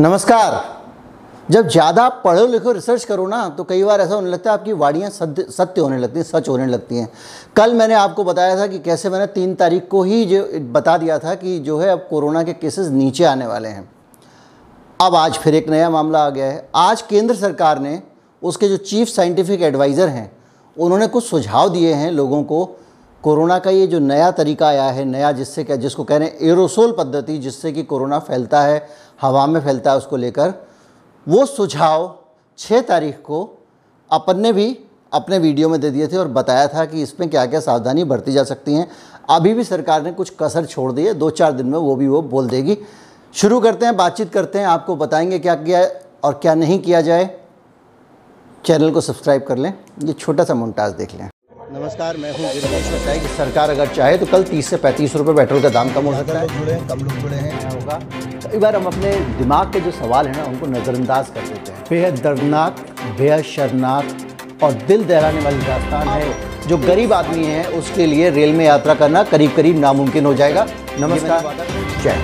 नमस्कार। जब ज़्यादा पढ़ो लिखो रिसर्च करो ना तो कई बार ऐसा होने लगता है आपकी वाड़ियाँ सत्य सत्य होने लगती हैं, सच होने लगती हैं। कल मैंने आपको बताया था कि कैसे मैंने तीन तारीख को ही जो, बता दिया था कि जो है अब कोरोना के केसेस नीचे आने वाले हैं। अब आज फिर एक नया मामला आ गया है। आज केंद्र सरकार ने उसके जो चीफ साइंटिफिक एडवाइज़र हैं, उन्होंने कुछ सुझाव दिए हैं लोगों को कोरोना का ये जो नया तरीका आया है, नया जिससे क्या, जिसको कह रहे हैं एरोसोल पद्धति, जिससे कि कोरोना फैलता है, हवा में फैलता है उसको लेकर, वो सुझाव छः तारीख को अपन ने भी अपने वीडियो में दे दिए थे और बताया था कि इसमें क्या क्या सावधानी बरती जा सकती हैं। अभी भी सरकार ने कुछ कसर छोड़ दी है, दो चार दिन में वो भी वो बोल देगी। शुरू करते हैं, बातचीत करते हैं, आपको बताएँगे क्या किया और क्या नहीं किया जाए। चैनल को सब्सक्राइब कर लें, ये छोटा सा मोन्टाज देख लें। नमस्कार मैं हूँ गिरीश बताया कि सरकार अगर चाहे तो कल 30 से पैंतीस रुपये पेट्रोल का दाम कम हो सकता है। जुड़े हैं कम लोग जुड़े हैं होगा। कई बार हम अपने दिमाग के जो सवाल हैं ना उनको नज़रअंदाज कर देते हैं। बेहद दर्दनाक बेहद शर्मनाक और दिल दहलाने वाली दास्तान है जो गरीब आदमी है उसके लिए रेल में यात्रा करना करीब करीब नामुमकिन हो जाएगा। नमस्कार। जय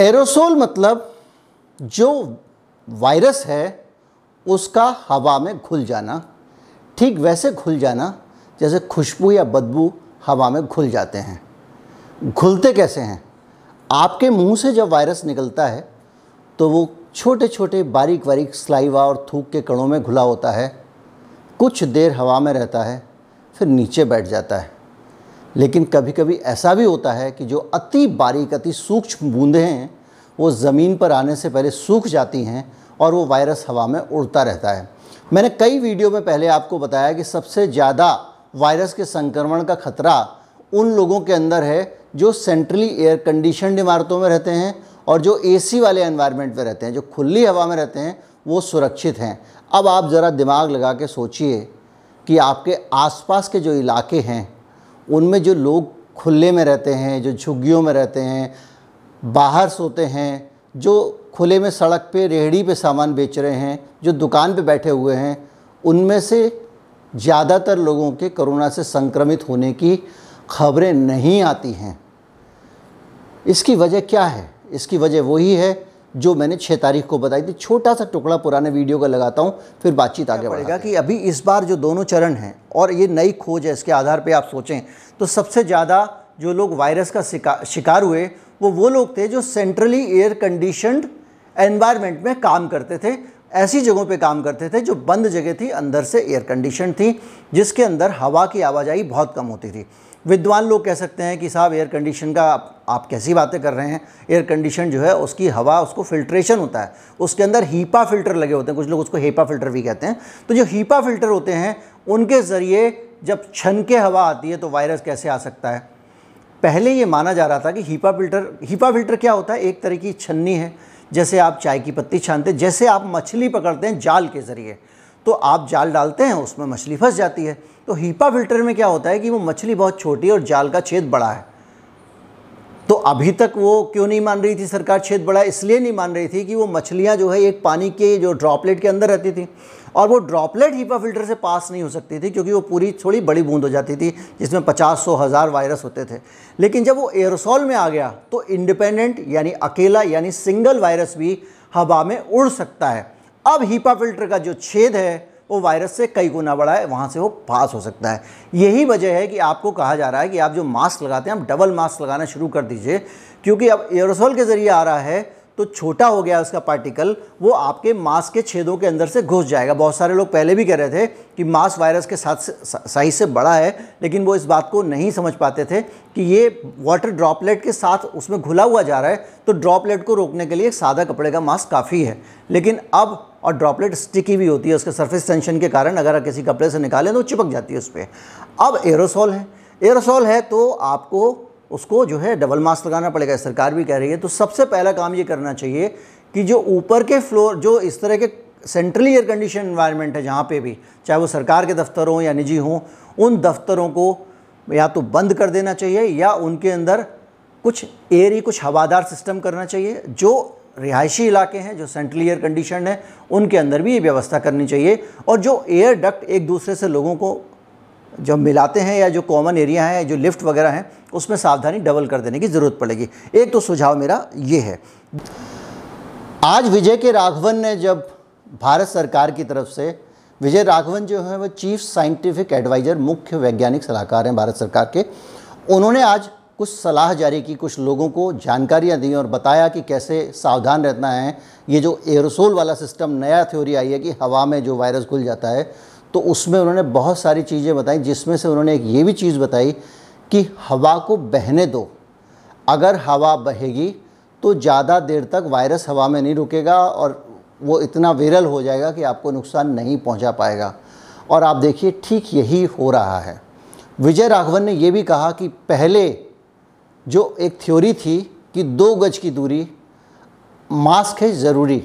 एरोसोल मतलब जो वायरस है, उसका हवा में घुल जाना। ठीक वैसे घुल जाना, जैसे खुशबू या बदबू हवा में घुल जाते हैं। घुलते कैसे हैं? आपके मुँह से जब वायरस निकलता है तो वो छोटे छोटे बारीक बारीक स्लाइवा और थूक के कणों में घुला होता है। कुछ देर हवा में रहता है, फिर नीचे बैठ जाता है। लेकिन कभी कभी ऐसा भी होता है कि जो अति बारीक, अति सूक्ष्म बूंदें हैं वो ज़मीन पर आने से पहले सूख जाती हैं और वो वायरस हवा में उड़ता रहता है। मैंने कई वीडियो में पहले आपको बताया कि सबसे ज़्यादा वायरस के संक्रमण का खतरा उन लोगों के अंदर है जो सेंट्रली एयर कंडीशन इमारतों में रहते हैं और जो एसी वाले एनवायरनमेंट में रहते हैं, जो खुली हवा में रहते हैं, वो सुरक्षित हैं। अब आप ज़रा दिमाग लगा के सोचिए कि आपके आसपास के जो इलाके हैं, उनमें जो लोग खुले में रहते हैं, जो झुग्गियों में रहते हैं बाहर सोते हैं जो खुले में सड़क पे रेहड़ी पे सामान बेच रहे हैं जो दुकान पे बैठे हुए हैं उनमें से ज़्यादातर लोगों के कोरोना से संक्रमित होने की खबरें नहीं आती हैं। इसकी वजह क्या है? इसकी वजह वही है जो मैंने छः तारीख को बताई थी। छोटा सा टुकड़ा पुराने वीडियो का लगाता हूँ फिर बातचीत आगे बढ़ेगा कि अभी इस बार जो दोनों चरण हैं और ये नई खोज है इसके आधार पर आप सोचें तो सबसे ज़्यादा जो लोग वायरस का शिकार हुए वो वो लोग थे जो सेंट्रली एयर कंडीशनड एनवायरनमेंट में काम करते थे। ऐसी जगहों पे काम करते थे जो बंद जगह थी अंदर से एयर कंडीशन थी जिसके अंदर हवा की आवाजाही बहुत कम होती थी। विद्वान लोग कह सकते हैं कि साहब एयर कंडीशन का आप, आप कैसी बातें कर रहे हैं? एयर कंडीशन जो है उसकी हवा उसको फिल्ट्रेशन होता है। उसके अंदर हीपा फ़िल्टर लगे होते हैं। कुछ लोग उसको हेपा फ़िल्टर भी कहते हैं। तो जो हीपा फ़िल्टर होते हैं उनके ज़रिए जब छन के हवा आती है तो वायरस कैसे आ सकता है? पहले ये माना जा रहा था कि हीपा फ़िल्टर हीपा फ़िल्टर क्या होता है? एक तरह की छन्नी है, जैसे आप चाय की पत्ती छानते हैं, जैसे आप मछली पकड़ते हैं जाल के ज़रिए तो आप जाल डालते हैं, उसमें मछली फंस जाती है। तो हीपा फ़िल्टर में क्या होता है कि वो मछली बहुत छोटी और जाल का छेद बड़ा है। तो अभी तक वो क्यों नहीं मान रही थी? सरकार छेद बड़ा इसलिए नहीं मान रही थी कि वो मछलियाँ जो है, एक पानी के जो ड्रॉपलेट के अंदर रहती थी और वो ड्रॉपलेट हीपा फ़िल्टर से पास नहीं हो सकती थी क्योंकि वो पूरी थोड़ी बड़ी बूंद हो जाती थी जिसमें पचास सौ हज़ार वायरस होते थे। लेकिन जब वो एयरोसॉल में आ गया तो इंडिपेंडेंट यानी अकेला यानी सिंगल वायरस भी हवा में उड़ सकता है। अब हीपा फ़िल्टर का जो छेद है वो वायरस से कई गुना बड़ा है, वहाँ से वो पास हो सकता है। यही वजह है कि आपको कहा जा रहा है कि आप जो मास्क लगाते हैं, आप डबल मास्क लगाना शुरू कर दीजिए, क्योंकि अब एयरोसोल के ज़रिए आ रहा है तो छोटा हो गया उसका पार्टिकल, वो आपके मास्क के छेदों के अंदर से घुस जाएगा। बहुत सारे लोग पहले भी कह रहे थे कि मास्क वायरस के साथ साइज़ से बड़ा है, लेकिन वो इस बात को नहीं समझ पाते थे कि ये वाटर ड्रॉपलेट के साथ उसमें घुला हुआ जा रहा है तो ड्रॉपलेट को रोकने के लिए एक सादा कपड़े का मास्क काफ़ी है। लेकिन अब और ड्रॉपलेट स्टिकी भी होती है, उसके सरफेस टेंशन के कारण अगर आप किसी कपड़े से निकालें तो चिपक जाती है उस पर अब एरोसोल है। एरोसोल है तो आपको उसको जो है डबल मास्क लगाना पड़ेगा। सरकार भी कह रही है तो सबसे पहला काम ये करना चाहिए कि जो ऊपर के फ्लोर जो इस तरह के सेंट्रली एयर कंडीशन इन्वायरमेंट है जहाँ पे भी, चाहे वो सरकार के दफ्तर हों या निजी हों, उन दफ्तरों को या तो बंद कर देना चाहिए या उनके अंदर कुछ एयर ही, कुछ हवादार सिस्टम करना चाहिए, जो रिहायशी इलाके हैं, जो सेंट्रली एयर कंडीशन है, उनके अंदर भी ये व्यवस्था करनी चाहिए। और जो एयर डक्ट एक दूसरे से लोगों को जब मिलाते हैं या जो कॉमन एरिया है, जो लिफ्ट वगैरह हैं, उसमें सावधानी डबल कर देने की ज़रूरत पड़ेगी। एक तो सुझाव मेरा ये है। आज विजय के राघवन ने जब भारत सरकार की तरफ़ से, विजय राघवन जो है, वो चीफ साइंटिफिक एडवाइज़र, मुख्य वैज्ञानिक सलाहकार हैं भारत सरकार के, उन्होंने आज कुछ सलाह जारी की, कुछ लोगों को जानकारियाँ दी और बताया कि कैसे सावधान रहना है। ये जो एरोसोल वाला सिस्टम, नया थ्योरी आई है कि हवा में जो वायरस घुल जाता है तो उसमें उन्होंने बहुत सारी चीज़ें बताई, जिसमें से उन्होंने एक ये भी चीज़ बताई कि हवा को बहने दो। अगर हवा बहेगी तो ज़्यादा देर तक वायरस हवा में नहीं रुकेगा और वो इतना विरल हो जाएगा कि आपको नुकसान नहीं पहुँचा पाएगा। और आप देखिए, ठीक यही हो रहा है। विजय राघवन ने ये भी कहा कि पहले जो एक थ्योरी थी कि दो गज की दूरी मास्क है ज़रूरी,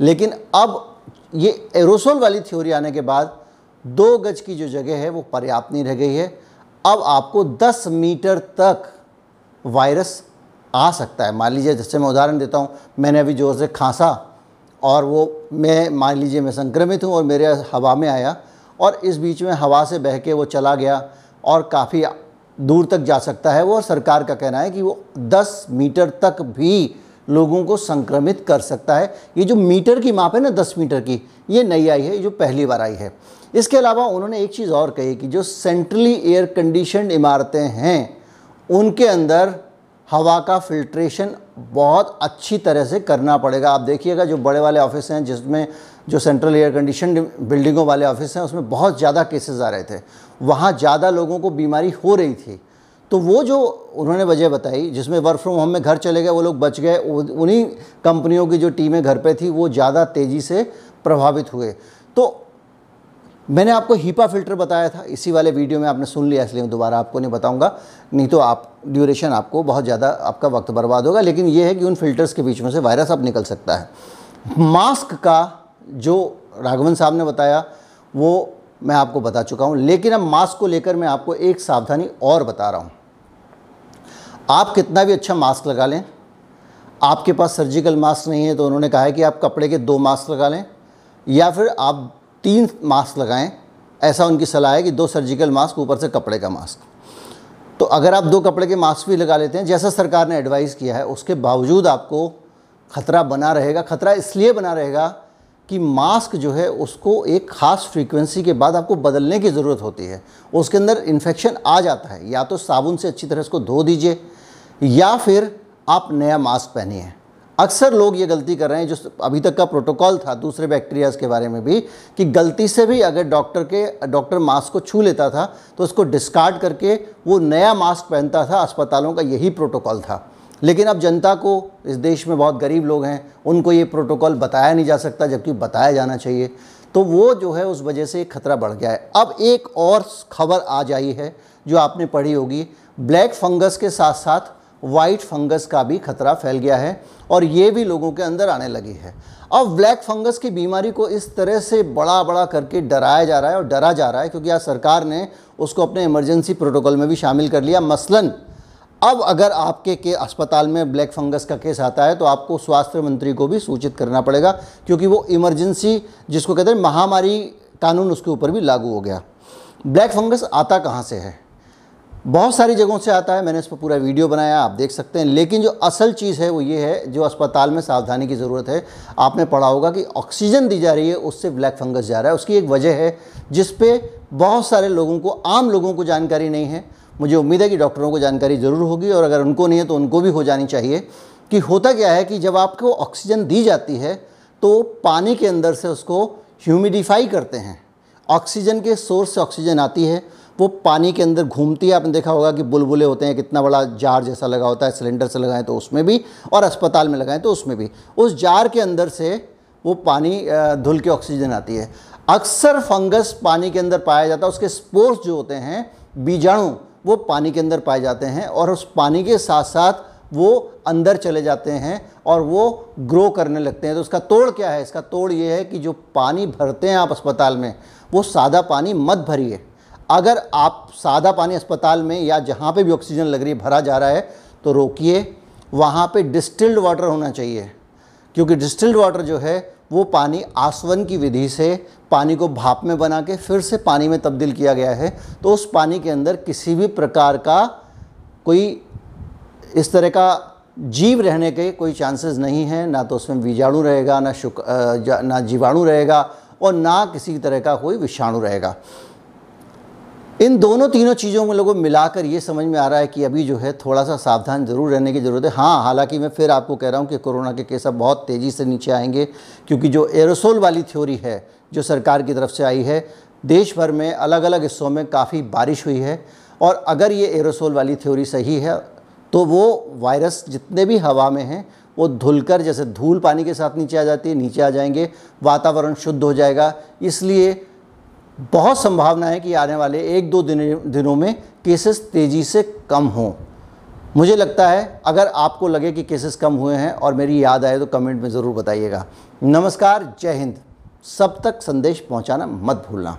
लेकिन अब ये एरोसोल वाली थ्योरी आने के बाद दो गज की जो जगह है वो पर्याप्त नहीं रह गई है। अब आपको 10 मीटर तक वायरस आ सकता है। मान लीजिए, जैसे मैं उदाहरण देता हूँ, मैंने अभी ज़ोर से खांसा और वो मैं, मान लीजिए मैं संक्रमित हूँ और मेरे हवा में आया और इस बीच में हवा से बह के वो चला गया और काफ़ी दूर तक जा सकता है वो, और सरकार का कहना है कि वो 10 मीटर तक भी लोगों को संक्रमित कर सकता है। ये जो मीटर की माप है ना 10 मीटर की, ये नई आई है जो पहली बार आई है। इसके अलावा उन्होंने एक चीज़ और कही कि जो सेंट्रली एयर कंडीशन इमारतें हैं, उनके अंदर हवा का फिल्ट्रेशन बहुत अच्छी तरह से करना पड़ेगा। आप देखिएगा जो बड़े वाले ऑफ़िस हैं जिसमें जो सेंट्रल एयर कंडीशन बिल्डिंगों वाले ऑफ़िस हैं, उसमें बहुत ज़्यादा केसेस आ रहे थे। वहाँ ज़्यादा लोगों को बीमारी हो रही थी। तो वो जो उन्होंने वजह बताई, जिसमें वर्क फ्रॉम होम में घर चले गए, वो लोग बच गए उन्हीं कंपनियों की जो टीमें घर पे थी, वो ज़्यादा तेज़ी से प्रभावित हुए। तो मैंने आपको हीपा फ़िल्टर बताया था, इसी वाले वीडियो में आपने सुन लिया, इसलिए मैं दोबारा आपको नहीं बताऊँगा। नहीं तो आप ड्यूरेशन आपको बहुत ज़्यादा, आपका वक्त बर्बाद होगा, लेकिन ये है कि उन फिल्टर्स के बीच में से वायरस अब निकल सकता है। मास्क का जो राघवन साहब ने बताया, वो मैं आपको बता चुका हूँ। लेकिन अब मास्क को लेकर मैं आपको एक सावधानी और बता रहा हूँ। आप कितना भी अच्छा मास्क लगा लें, आपके पास सर्जिकल मास्क नहीं है तो उन्होंने कहा है कि आप कपड़े के दो मास्क लगा लें, या फिर आप तीन मास्क लगाएँ, ऐसा उनकी सलाह है कि दो सर्जिकल मास्क ऊपर से कपड़े का मास्क तो अगर आप दो कपड़े के मास्क भी लगा लेते हैं, जैसा सरकार ने एडवाइस किया है, उसके बावजूद आपको खतरा बना रहेगा, खतरा इसलिए बना रहेगा कि मास्क जो है उसको एक ख़ास फ्रीक्वेंसी के बाद आपको बदलने की ज़रूरत होती है। उसके अंदर इन्फेक्शन आ जाता है। या तो साबुन से अच्छी तरह इसको धो दीजिए, या फिर आप नया मास्क पहनिए। अक्सर लोग ये गलती कर रहे हैं, जो अभी तक का प्रोटोकॉल था दूसरे बैक्टीरियाज के बारे में भी, कि गलती से भी अगर डॉक्टर के, डॉक्टर मास्क को छू लेता था तो उसको डिस्कार्ड करके वो नया मास्क पहनता था, अस्पतालों का यही प्रोटोकॉल था। लेकिन अब जनता को, इस देश में बहुत गरीब लोग हैं, उनको ये प्रोटोकॉल बताया नहीं जा सकता, जबकि बताया जाना चाहिए। तो वो जो है, उस वजह से खतरा बढ़ गया है। अब एक और खबर आ जाई है, जो आपने पढ़ी होगी। ब्लैक फंगस के साथ साथ वाइट फंगस का भी खतरा फैल गया है, और ये भी लोगों के अंदर आने लगी है। अब ब्लैक फंगस की बीमारी को इस तरह से बड़ा बड़ा करके डराया जा रहा है, और डरा जा रहा है, क्योंकि आज सरकार ने उसको अपने इमरजेंसी प्रोटोकॉल में भी शामिल कर लिया। मसलन अब अगर आपके के अस्पताल में ब्लैक फंगस का केस आता है तो आपको स्वास्थ्य मंत्री को भी सूचित करना पड़ेगा, क्योंकि वो इमरजेंसी, जिसको कहते हैं महामारी कानून, उसके ऊपर भी लागू हो गया। ब्लैक फंगस आता कहाँ से है? बहुत सारी जगहों से आता है, मैंने इस पर पूरा वीडियो बनाया, आप देख सकते हैं, लेकिन जो असल चीज़ है, वो ये है, जो अस्पताल में सावधानी की ज़रूरत है, आपने पढ़ा होगा कि ऑक्सीजन दी जा रही है, उससे ब्लैक फंगस जा रहा है। उसकी एक वजह है, जिस पे बहुत सारे लोगों को, आम लोगों को जानकारी नहीं है मुझे उम्मीद है कि डॉक्टरों को जानकारी ज़रूर होगी और अगर उनको नहीं है तो उनको भी हो जानी चाहिए कि होता क्या है कि जब आपको ऑक्सीजन दी जाती है तो पानी के अंदर से उसको ह्यूमिडिफाई करते हैं। ऑक्सीजन के सोर्स से ऑक्सीजन आती है, वो पानी के अंदर घूमती है। आपने देखा होगा कि बुलबुले होते हैं, कितना बड़ा जार जैसा लगा होता है, सिलेंडर से लगाएँ तो उसमें भी और अस्पताल में लगाएँ तो उसमें भी। उस जार के अंदर से वो पानी धुल के ऑक्सीजन आती है। अक्सर फंगस पानी के अंदर पाया जाता है। उसके स्पोर्स जो होते हैं, बीजाणु वो पानी के अंदर पाए जाते हैं और उस पानी के साथ साथ वो अंदर चले जाते हैं और वो ग्रो करने लगते हैं। तो उसका तोड़ क्या है? इसका तोड़ ये है कि जो पानी भरते हैं आप अस्पताल में, वो सादा पानी मत भरिए। अगर आप सादा पानी अस्पताल में या जहाँ पे भी ऑक्सीजन लग रही है, भरा जा रहा है तो रोकिए। वहाँ पे डिस्टिल्ड वाटर होना चाहिए, क्योंकि डिस्टिल्ड वाटर जो है वो पानी आसवन की विधि से पानी को भाप में बना के फिर से पानी में तब्दील किया गया है। तो उस पानी के अंदर किसी भी प्रकार का कोई इस तरह का जीव रहने के कोई चांसेस नहीं है। ना तो उसमें बीजाणु रहेगा, ना शुक ना जीवाणु रहेगा और ना किसी तरह का कोई विषाणु रहेगा। इन दोनों तीनों चीज़ों में लोगों मिलाकर ये समझ में आ रहा है कि अभी जो है थोड़ा सा सावधान ज़रूर रहने की ज़रूरत है। हाँ हालाँकि मैं फिर आपको कह रहा हूँ कि कोरोना के केस अब बहुत तेज़ी से नीचे आएँगे, क्योंकि जो एरोसोल वाली थ्योरी है, जो सरकार की तरफ़ से आई है देश भर में अलग अलग हिस्सों में काफ़ी बारिश हुई है और अगर ये एरोसोल वाली थ्योरी सही है तो वो वायरस जितने भी हवा में हैं, वो धुलकर जैसे धूल पानी के साथ नीचे आ जाती है, नीचे आ जाएँगे, वातावरण शुद्ध हो जाएगा। इसलिए बहुत संभावना है कि आने वाले एक दो दिन, दिनों में केसेस तेज़ी से कम हों। मुझे लगता है, अगर आपको लगे कि केसेस कम हुए हैं और मेरी याद आए तो कमेंट में ज़रूर बताइएगा। नमस्कार, जय हिंद। सब तक संदेश पहुंचाना मत भूलना।